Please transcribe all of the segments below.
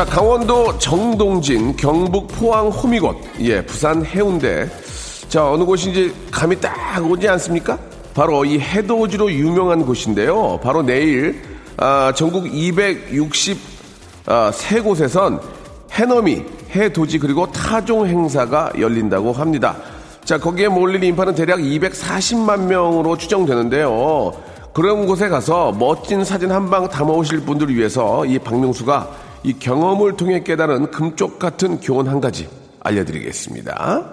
자 강원도 정동진 경북 포항 호미곶 예 부산 해운대 자 어느 곳인지 감이 딱 오지 않습니까 바로 이 해돋이로 유명한 곳인데요 바로 내일 아, 전국 260 아, 해넘이, 해돋이 그리고 타종 행사가 열린다고 합니다. 자 거기에 몰릴 인파는 대략 240만 명으로 추정되는데요. 그런 곳에 가서 멋진 사진 한 방 담아오실 분들을 위해서 이 박명수가 이 경험을 통해 깨달은 금쪽 같은 교훈 한 가지 알려드리겠습니다.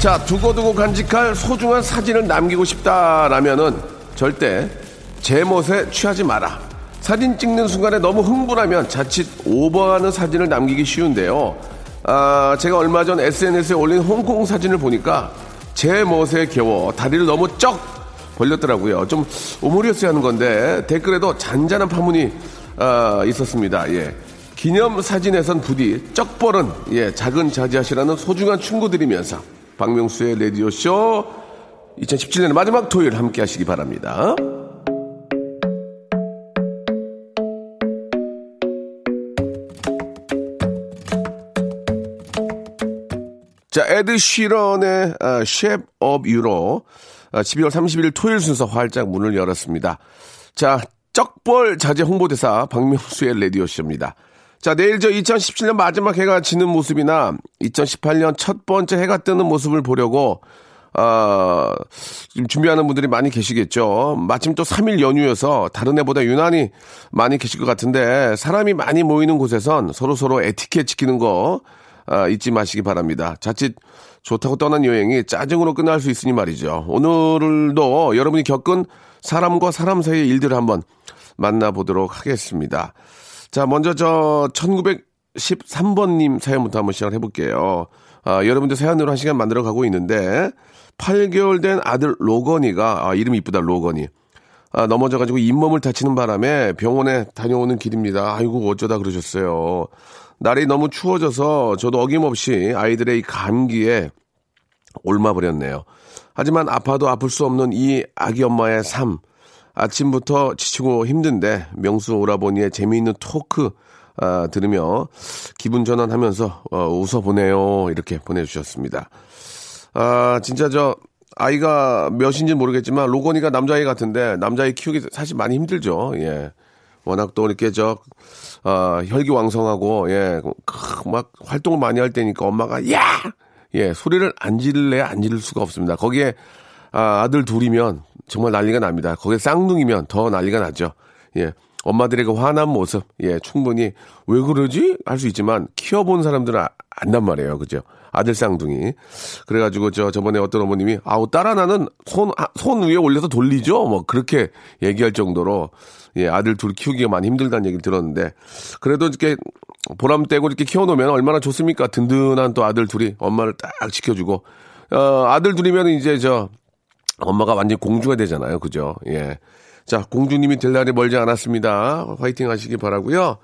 자, 두고두고 간직할 소중한 사진을 남기고 싶다라면은 절대 제 멋에 취하지 마라. 사진 찍는 순간에 너무 흥분하면 자칫 오버하는 사진을 남기기 쉬운데요. 아, 제가 얼마 전 SNS에 올린 홍콩 사진을 보니까 제 멋에 겨워 다리를 너무 쩍 벌렸더라고요. 좀 오므렸어야 하는 건데 댓글에도 잔잔한 파문이 아, 있었습니다. 예. 기념 사진에선 부디 쩍 벌은 예, 작은 자지하시라는 소중한 충고 드리면서 박명수의 라디오 쇼 2017년 마지막 토요일 함께 하시기 바랍니다. 자, 에드 시런의 아, Shape of You로 아, 12월 30일 토요일 순서 활짝 문을 열었습니다. 자, 쩍벌 자제 홍보대사 박명수의 라디오쇼입니다. 자, 내일 저 2017년 마지막 해가 지는 모습이나 2018년 첫 번째 해가 뜨는 모습을 보려고 아, 지금 준비하는 분들이 많이 계시겠죠. 마침 또 3일 연휴여서 다른 해보다 유난히 많이 계실 것 같은데 사람이 많이 모이는 곳에선 서로 서로 에티켓 지키는 거 아, 잊지 마시기 바랍니다. 자칫 좋다고 떠난 여행이 짜증으로 끝날 수 있으니 말이죠. 오늘도 여러분이 겪은 사람과 사람 사이의 일들을 한번 만나보도록 하겠습니다. 자, 먼저 저 1913번님 사연부터 한번 시작을 해볼게요. 아, 여러분들 사연으로 한 시간 만들어 가고 있는데 8개월 된 아들 로건이가 아, 이름이 이쁘다 로건이 아, 넘어져가지고 잇몸을 다치는 바람에 병원에 다녀오는 길입니다. 아이고 어쩌다 그러셨어요. 날이 너무 추워져서 저도 어김없이 아이들의 이 감기에 옮아버렸네요. 하지만 아파도 아플 수 없는 이 아기 엄마의 삶. 아침부터 지치고 힘든데 명수 오라버니의 재미있는 토크 아, 들으며 기분 전환하면서 어, 웃어보네요. 이렇게 보내주셨습니다. 아, 진짜 저 아이가 몇인지 모르겠지만 로건이가 남자아이 같은데 남자아이 키우기 사실 많이 힘들죠. 예. 워낙 또 이렇게 저 어, 혈기왕성하고 예, 막 활동을 많이 할 때니까 엄마가 야! 예, 소리를 안 지를래 안 지를 수가 없습니다. 거기에 아, 아들 둘이면 정말 난리가 납니다. 거기에 쌍둥이면 더 난리가 나죠. 예. 엄마들의 그 화난 모습, 예, 충분히 왜 그러지? 할 수 있지만 키워본 사람들은 아, 안단 말이에요. 그죠? 아들 쌍둥이. 그래가지고 저 저번에 어떤 어머님이 아우 딸 하나는 손, 아, 손 위에 올려서 돌리죠? 뭐 그렇게 얘기할 정도로 예, 아들 둘 키우기가 많이 힘들다는 얘기를 들었는데 그래도 이렇게 보람 떼고 이렇게 키워놓으면 얼마나 좋습니까? 든든한 또 아들 둘이 엄마를 딱 지켜주고 어, 아들 둘이면 이제 저 엄마가 완전 공주가 되잖아요. 그죠? 예. 자, 공주님이 될 날이 멀지 않았습니다. 화이팅 하시기 바라고요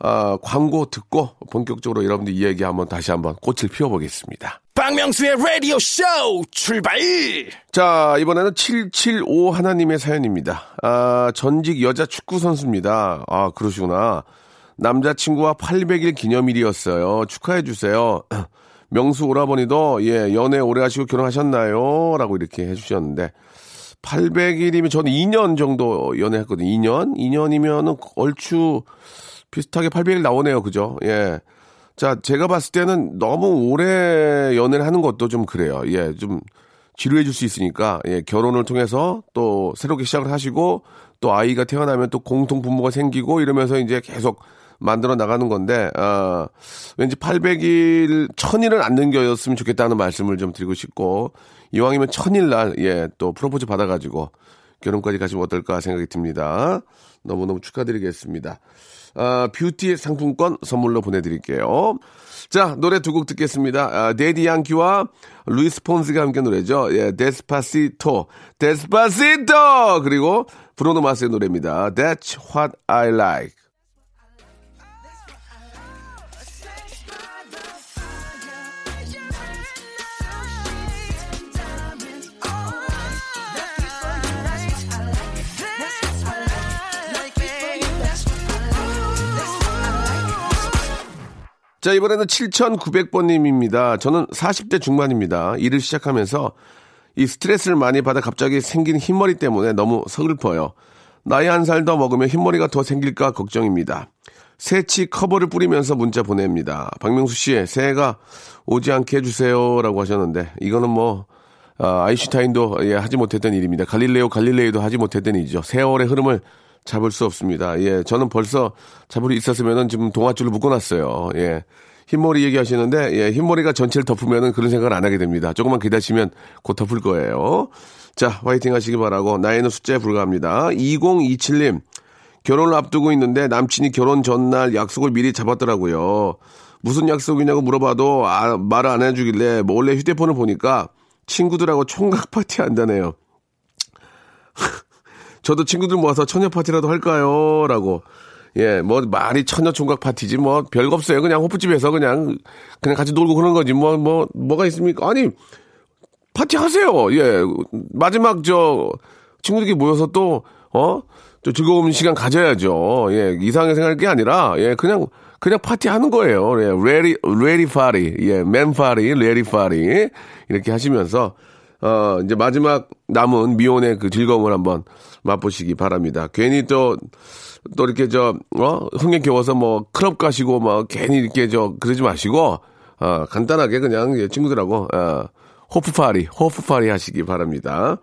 아, 광고 듣고 본격적으로 여러분들 이야기 한번 다시 한번 꽃을 피워보겠습니다. 박명수의 라디오 쇼 출발! 자, 이번에는 775 하나님의 사연입니다. 아, 전직 여자 축구 선수입니다. 아, 그러시구나. 남자친구와 800일 기념일이었어요. 축하해주세요. 명수 오라버니도, 예, 연애 오래 하시고 결혼하셨나요? 라고 이렇게 해주셨는데, 800일이면 저는 2년 정도 연애했거든요. 2년? 2년이면은 얼추 비슷하게 800일 나오네요. 그죠? 예. 자, 제가 봤을 때는 너무 오래 연애를 하는 것도 좀 그래요. 예, 좀 지루해 줄수 있으니까, 예, 결혼을 통해서 또 새롭게 시작을 하시고, 또 아이가 태어나면 또 공통 부모가 생기고 이러면서 이제 계속 만들어 나가는 건데, 아, 왠지 800일, 1000일은 안 넘겨였으면 좋겠다는 말씀을 좀 드리고 싶고, 이왕이면 1000일 날, 예, 또 프로포즈 받아가지고, 결혼까지 가시면 어떨까 생각이 듭니다. 너무너무 축하드리겠습니다. 아, 뷰티 상품권 선물로 보내드릴게요. 자, 노래 두 곡 듣겠습니다. 아, 대디 양키와 루이스 폰시가 함께 노래죠. 예, Despacito, Despacito! 그리고 브루노 마스의 노래입니다. That's what I like. 자, 이번에는 7,900번님입니다. 저는 40대 중반입니다. 일을 시작하면서 이 스트레스를 많이 받아 갑자기 생긴 흰머리 때문에 너무 서글퍼요. 나이 한 살 더 먹으면 흰머리가 더 생길까 걱정입니다. 새치 커버를 뿌리면서 문자 보냅니다. 박명수 씨, 새해가 오지 않게 해주세요 라고 하셨는데 이거는 뭐 아, 아인슈타인도 예, 하지 못했던 일입니다. 갈릴레오 갈릴레이도 하지 못했던 일이죠. 세월의 흐름을 잡을 수 없습니다. 예, 저는 벌써 잡을 수 있었으면은 지금 동아줄을 묶어놨어요. 예. 흰머리 얘기하시는데, 예, 흰머리가 전체를 덮으면은 그런 생각을 안 하게 됩니다. 조금만 기다리시면 곧 덮을 거예요. 자, 화이팅 하시기 바라고, 나이는 숫자에 불과합니다. 2027님, 결혼을 앞두고 있는데 남친이 결혼 전날 약속을 미리 잡았더라고요. 무슨 약속이냐고 물어봐도 아, 말을 안 해주길래 몰래 휴대폰을 보니까 친구들하고 총각 파티 한다네요. 저도 친구들 모아서 처녀 파티라도 할까요? 라고. 예, 뭐, 말이 처녀 총각 파티지, 뭐, 별거 없어요. 그냥 호프집에서 그냥, 그냥 같이 놀고 그런 거지. 뭐, 뭐, 뭐가 있습니까? 아니, 파티 하세요. 예, 마지막 저, 친구들끼리 모여서 또, 어? 또 즐거운 시간 가져야죠. 예, 이상하게 생각할 게 아니라, 예, 그냥, 그냥 파티 하는 거예요. 예, lady, lady party. 예, man party, lady party. 이렇게 하시면서, 어, 이제 마지막 남은 미혼의 그 즐거움을 한번 맛보시기 바랍니다. 괜히 또, 또 이렇게 저, 어, 흥에 겨워서 뭐 클럽 가시고 뭐 괜히 이렇게 저, 그러지 마시고, 어, 간단하게 그냥 친구들하고, 어, 호프 party, 호프 party 하시기 바랍니다.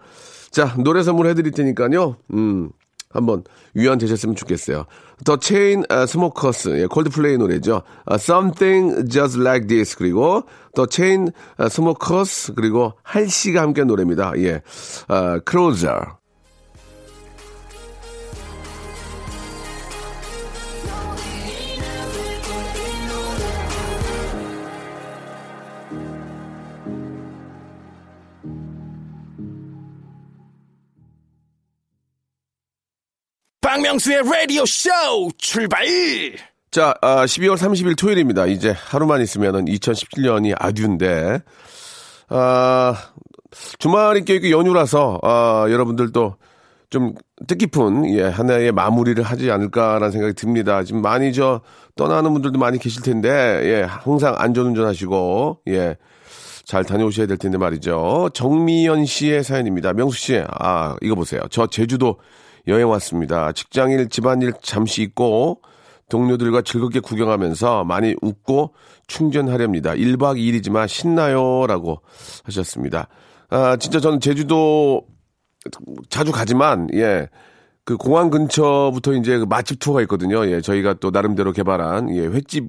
자, 노래 선물 해드릴 테니까요, 음, 한번 위안 되셨으면 좋겠어요. 더 체인스모커스 예, 콜드플레이 노래죠. 아, Something Just Like This 그리고 더 체인 스모커스 그리고 할씨가 함께 노래입니다. 예, 아, Closer. 박명수의 라디오 쇼 출발! 자, 아, 12월 30일 토요일입니다. 이제 하루만 있으면은 2017년이 아듀인데, 아, 주말이 껴있고 연휴라서, 아, 여러분들도 좀 뜻깊은, 예, 하나의 마무리를 하지 않을까라는 생각이 듭니다. 지금 많이 저, 떠나는 분들도 많이 계실 텐데, 예, 항상 안전운전 하시고, 예, 잘 다녀오셔야 될 텐데 말이죠. 정미연 씨의 사연입니다. 명수 씨, 아, 이거 보세요. 저 제주도 여행 왔습니다. 직장일, 집안일 잠시 있고 동료들과 즐겁게 구경하면서 많이 웃고 충전하렵니다. 1박 2일이지만 신나요. 라고 하셨습니다. 아, 진짜 저는 제주도 자주 가지만, 예. 그 공항 근처부터 이제 그 맛집 투어가 있거든요. 예. 저희가 또 나름대로 개발한, 예. 횟집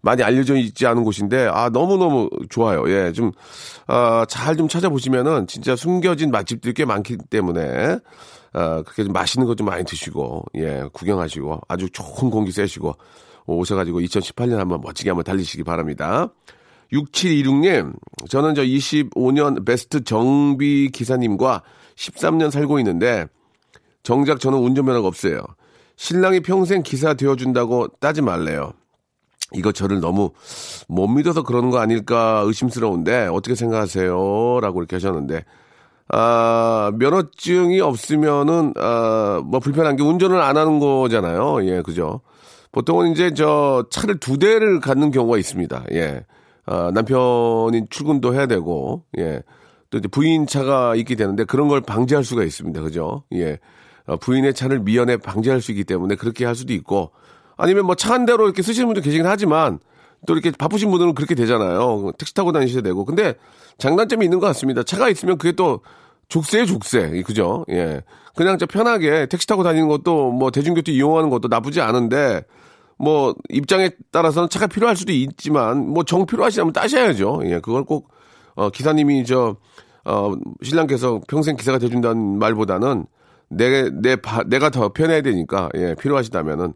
많이 알려져 있지 않은 곳인데, 아, 너무너무 좋아요. 예. 좀, 아, 잘좀 찾아보시면은 진짜 숨겨진 맛집들이 꽤 많기 때문에, 어, 그렇게 좀 맛있는 것 좀 많이 드시고, 예, 구경하시고, 아주 좋은 공기 쐬시고, 오셔 가지고 2018년 한번 멋지게 한번 달리시기 바랍니다. 6726님, 저는 저 25년 베스트 정비 기사님과 13년 살고 있는데, 정작 저는 운전면허가 없어요. 신랑이 평생 기사 되어준다고 따지 말래요. 이거 저를 너무 못 믿어서 그러는 거 아닐까 의심스러운데, 어떻게 생각하세요? 라고 이렇게 하셨는데, 아, 면허증이 없으면은, 아, 뭐 불편한 게 운전을 안 하는 거잖아요. 예, 그죠. 보통은 이제 저 차를 두 대를 갖는 경우가 있습니다. 예. 아, 남편이 출근도 해야 되고, 예. 또 이제 부인 차가 있게 되는데 그런 걸 방지할 수가 있습니다. 그죠? 예. 어, 부인의 차를 미연에 방지할 수 있기 때문에 그렇게 할 수도 있고, 아니면 뭐 차 한 대로 이렇게 쓰시는 분도 계시긴 하지만, 또 이렇게 바쁘신 분들은 그렇게 되잖아요. 택시 타고 다니셔야 되고. 근데 장단점이 있는 것 같습니다. 차가 있으면 그게 또 족쇄에 족쇄. 그죠? 예. 그냥 저 편하게 택시 타고 다니는 것도 뭐 대중교통 이용하는 것도 나쁘지 않은데 뭐 입장에 따라서는 차가 필요할 수도 있지만 뭐 정 필요하시다면 따셔야죠. 예. 그걸 꼭 어, 기사님이 저 어, 신랑께서 평생 기사가 돼준다는 말보다는 내, 내, 바, 내가 더 편해야 되니까, 예, 필요하시다면은,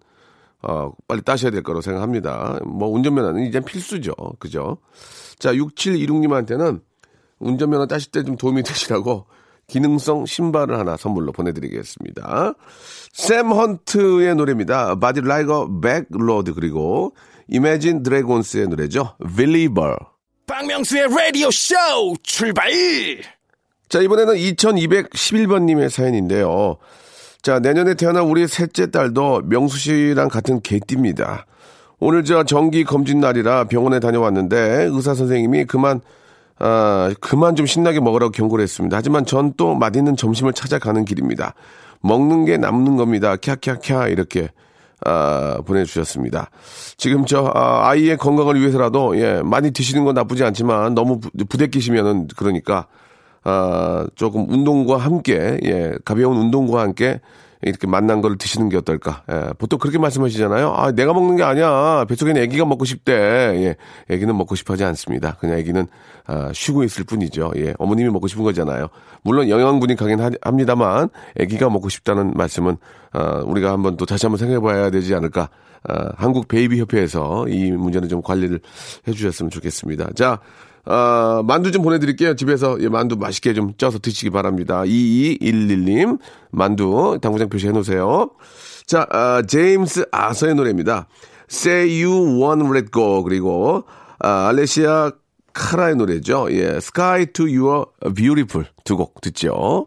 어, 빨리 따셔야 될 거라고 생각합니다. 뭐, 운전면허는 이제 필수죠. 그죠? 자, 6726님한테는 운전면허 따실 때 좀 도움이 되시라고 기능성 신발을 하나 선물로 보내드리겠습니다. 샘 헌트의 노래입니다. Body Like a Back Road 그리고 이매진 드래곤스의 노래죠. Believer. 박명수의 라디오 쇼 출발! 자, 이번에는 2211번님의 사연인데요. 자, 내년에 태어난 우리 셋째 딸도 명수 씨랑 같은 개띠입니다. 오늘 저 정기 검진 날이라 병원에 다녀왔는데 의사 선생님이 그만 아, 그만 좀 신나게 먹으라고 경고를 했습니다. 하지만 전 또 맛있는 점심을 찾아가는 길입니다. 먹는 게 남는 겁니다. 캬캬캬 이렇게 아, 보내주셨습니다. 지금 저 아, 이의 건강을 위해서라도 예 많이 드시는 건 나쁘지 않지만 너무 부, 부대끼시면은 그러니까 아, 조금 운동과 함께 예 가벼운 운동과 함께 이렇게 만난 걸 드시는 게 어떨까? 예, 보통 그렇게 말씀하시잖아요. 아, 내가 먹는 게 아니야. 뱃속에는 아기가 먹고 싶대. 예, 아기는 먹고 싶어 하지 않습니다. 그냥 아기는 아, 쉬고 있을 뿐이죠. 예, 어머님이 먹고 싶은 거잖아요. 물론 영양분이 강긴 합니다만 아기가 먹고 싶다는 말씀은 아, 우리가 한번 또 다시 한번 생각해 봐야 되지 않을까? 아, 한국 베이비 협회에서 이 문제는 좀 관리를 해 주셨으면 좋겠습니다. 자, 어, 만두 좀 보내드릴게요. 집에서 예, 만두 맛있게 좀 쪄서 드시기 바랍니다. 2211님, 만두 당구장 표시해 놓으세요. 자, 어, 제임스 아서의 노래입니다. Say You Want Let Go. 그리고, 아, 알레시아 카라의 노래죠. 예, Sky to Your Beautiful 두 곡 듣죠.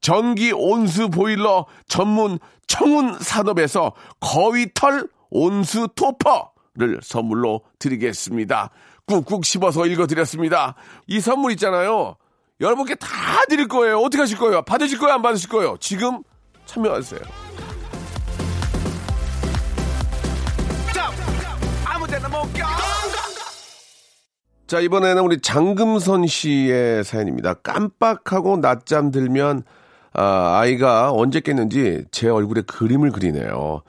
전기 온수 보일러 전문 청운 산업에서 거위털 온수 토퍼를 선물로 드리겠습니다. 꾹꾹 씹어서 읽어드렸습니다. 이 선물 있잖아요. 여러분께 다 드릴 거예요. 어떻게 하실 거예요? 받으실 거예요? 안 받으실 거예요? 지금 참여하세요. 자, 이번에는 우리 장금선 씨의 사연입니다. 깜빡하고 낮잠 들면 아, 아이가 언제 깼는지 제 얼굴에 그림을 그리네요.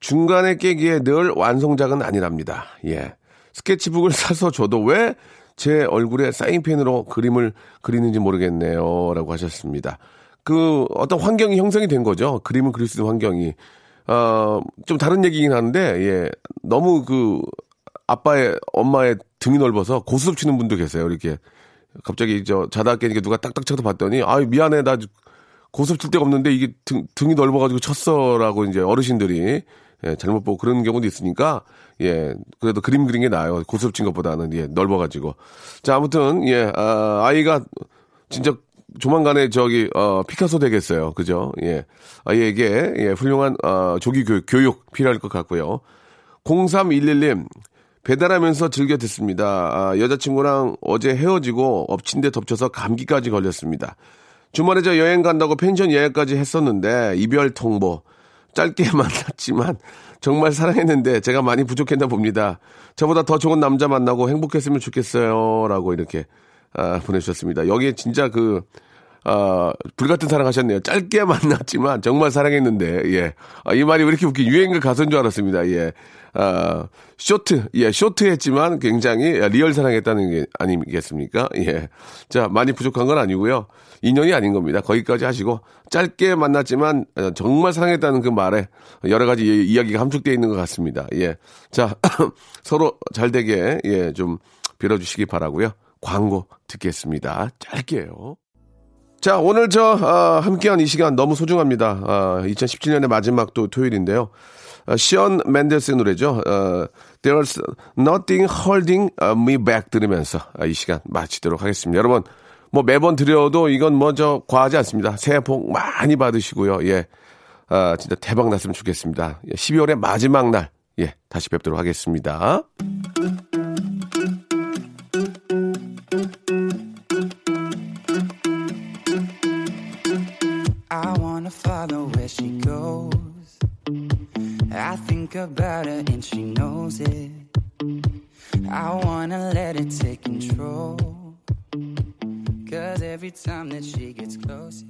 중간에 깨기에 늘 완성작은 아니랍니다. 예. 스케치북을 사서 줘도 왜 제 얼굴에 사인펜으로 그림을 그리는지 모르겠네요. 라고 하셨습니다. 그 어떤 환경이 형성이 된 거죠. 그림을 그릴 수 있는 환경이. 어, 좀 다른 얘기긴 한데, 예. 너무 그 아빠의 엄마의 등이 넓어서 고스톱 치는 분도 계세요. 이렇게 갑자기 저 자다 깨니까 누가 딱딱 쳐서 봤더니 아 미안해 나 고스톱 칠 데가 없는데 이게 등, 등이 넓어가지고 쳤어라고 이제 어르신들이 예, 잘못 보고 그런 경우도 있으니까 예 그래도 그림 그린 게 나아요. 고스톱 친 것보다는 예 넓어가지고. 자 아무튼 예 아, 아이가 진짜 조만간에 저기 어 피카소 되겠어요. 그죠? 예. 아이에게 예 훌륭한 어 조기 교육, 교육 필요할 것 같고요. 0311님 배달하면서 즐겨 듣습니다. 아, 여자친구랑 어제 헤어지고 엎친 데 덮쳐서 감기까지 걸렸습니다. 주말에 저 여행 간다고 펜션 예약까지 했었는데 이별 통보. 짧게 만났지만 정말 사랑했는데 제가 많이 부족했나 봅니다. 저보다 더 좋은 남자 만나고 행복했으면 좋겠어요. 라고 이렇게 아, 보내주셨습니다. 여기에 진짜 그, 아, 불같은 사랑하셨네요. 짧게 만났지만 정말 사랑했는데, 예. 아, 이 말이 왜 이렇게 웃기 유행가 가수인 줄 알았습니다. 예. 아, short, 예, short 했지만 굉장히 real 사랑했다는 게 아니겠습니까? 예. 자, 많이 부족한 건 아니고요. 인연이 아닌 겁니다. 거기까지 하시고, 짧게 만났지만 정말 사랑했다는 그 말에 여러 가지 이야기가 함축되어 있는 것 같습니다. 예. 자, 서로 잘 되게, 예, 좀 빌어주시기 바라고요 광고 듣겠습니다. 짧게요. 자, 오늘 저, 아, 함께한 이 시간 너무 소중합니다. 아, 2017년의 마지막 또 토요일인데요. 어, 시언 맨델스의 노래죠. 어, There's Nothing Holding Me Back 들으면서 아, 이 시간 마치도록 하겠습니다. 여러분, 뭐 매번 드려도 이건 뭐저 과하지 않습니다. 새해 복 많이 받으시고요. 예. 아, 진짜 대박 났으면 좋겠습니다. 12월의 예, 마지막 날, 예, 다시 뵙도록 하겠습니다. Think about her and she knows it. I wanna let it take control. Cause every time that she gets close.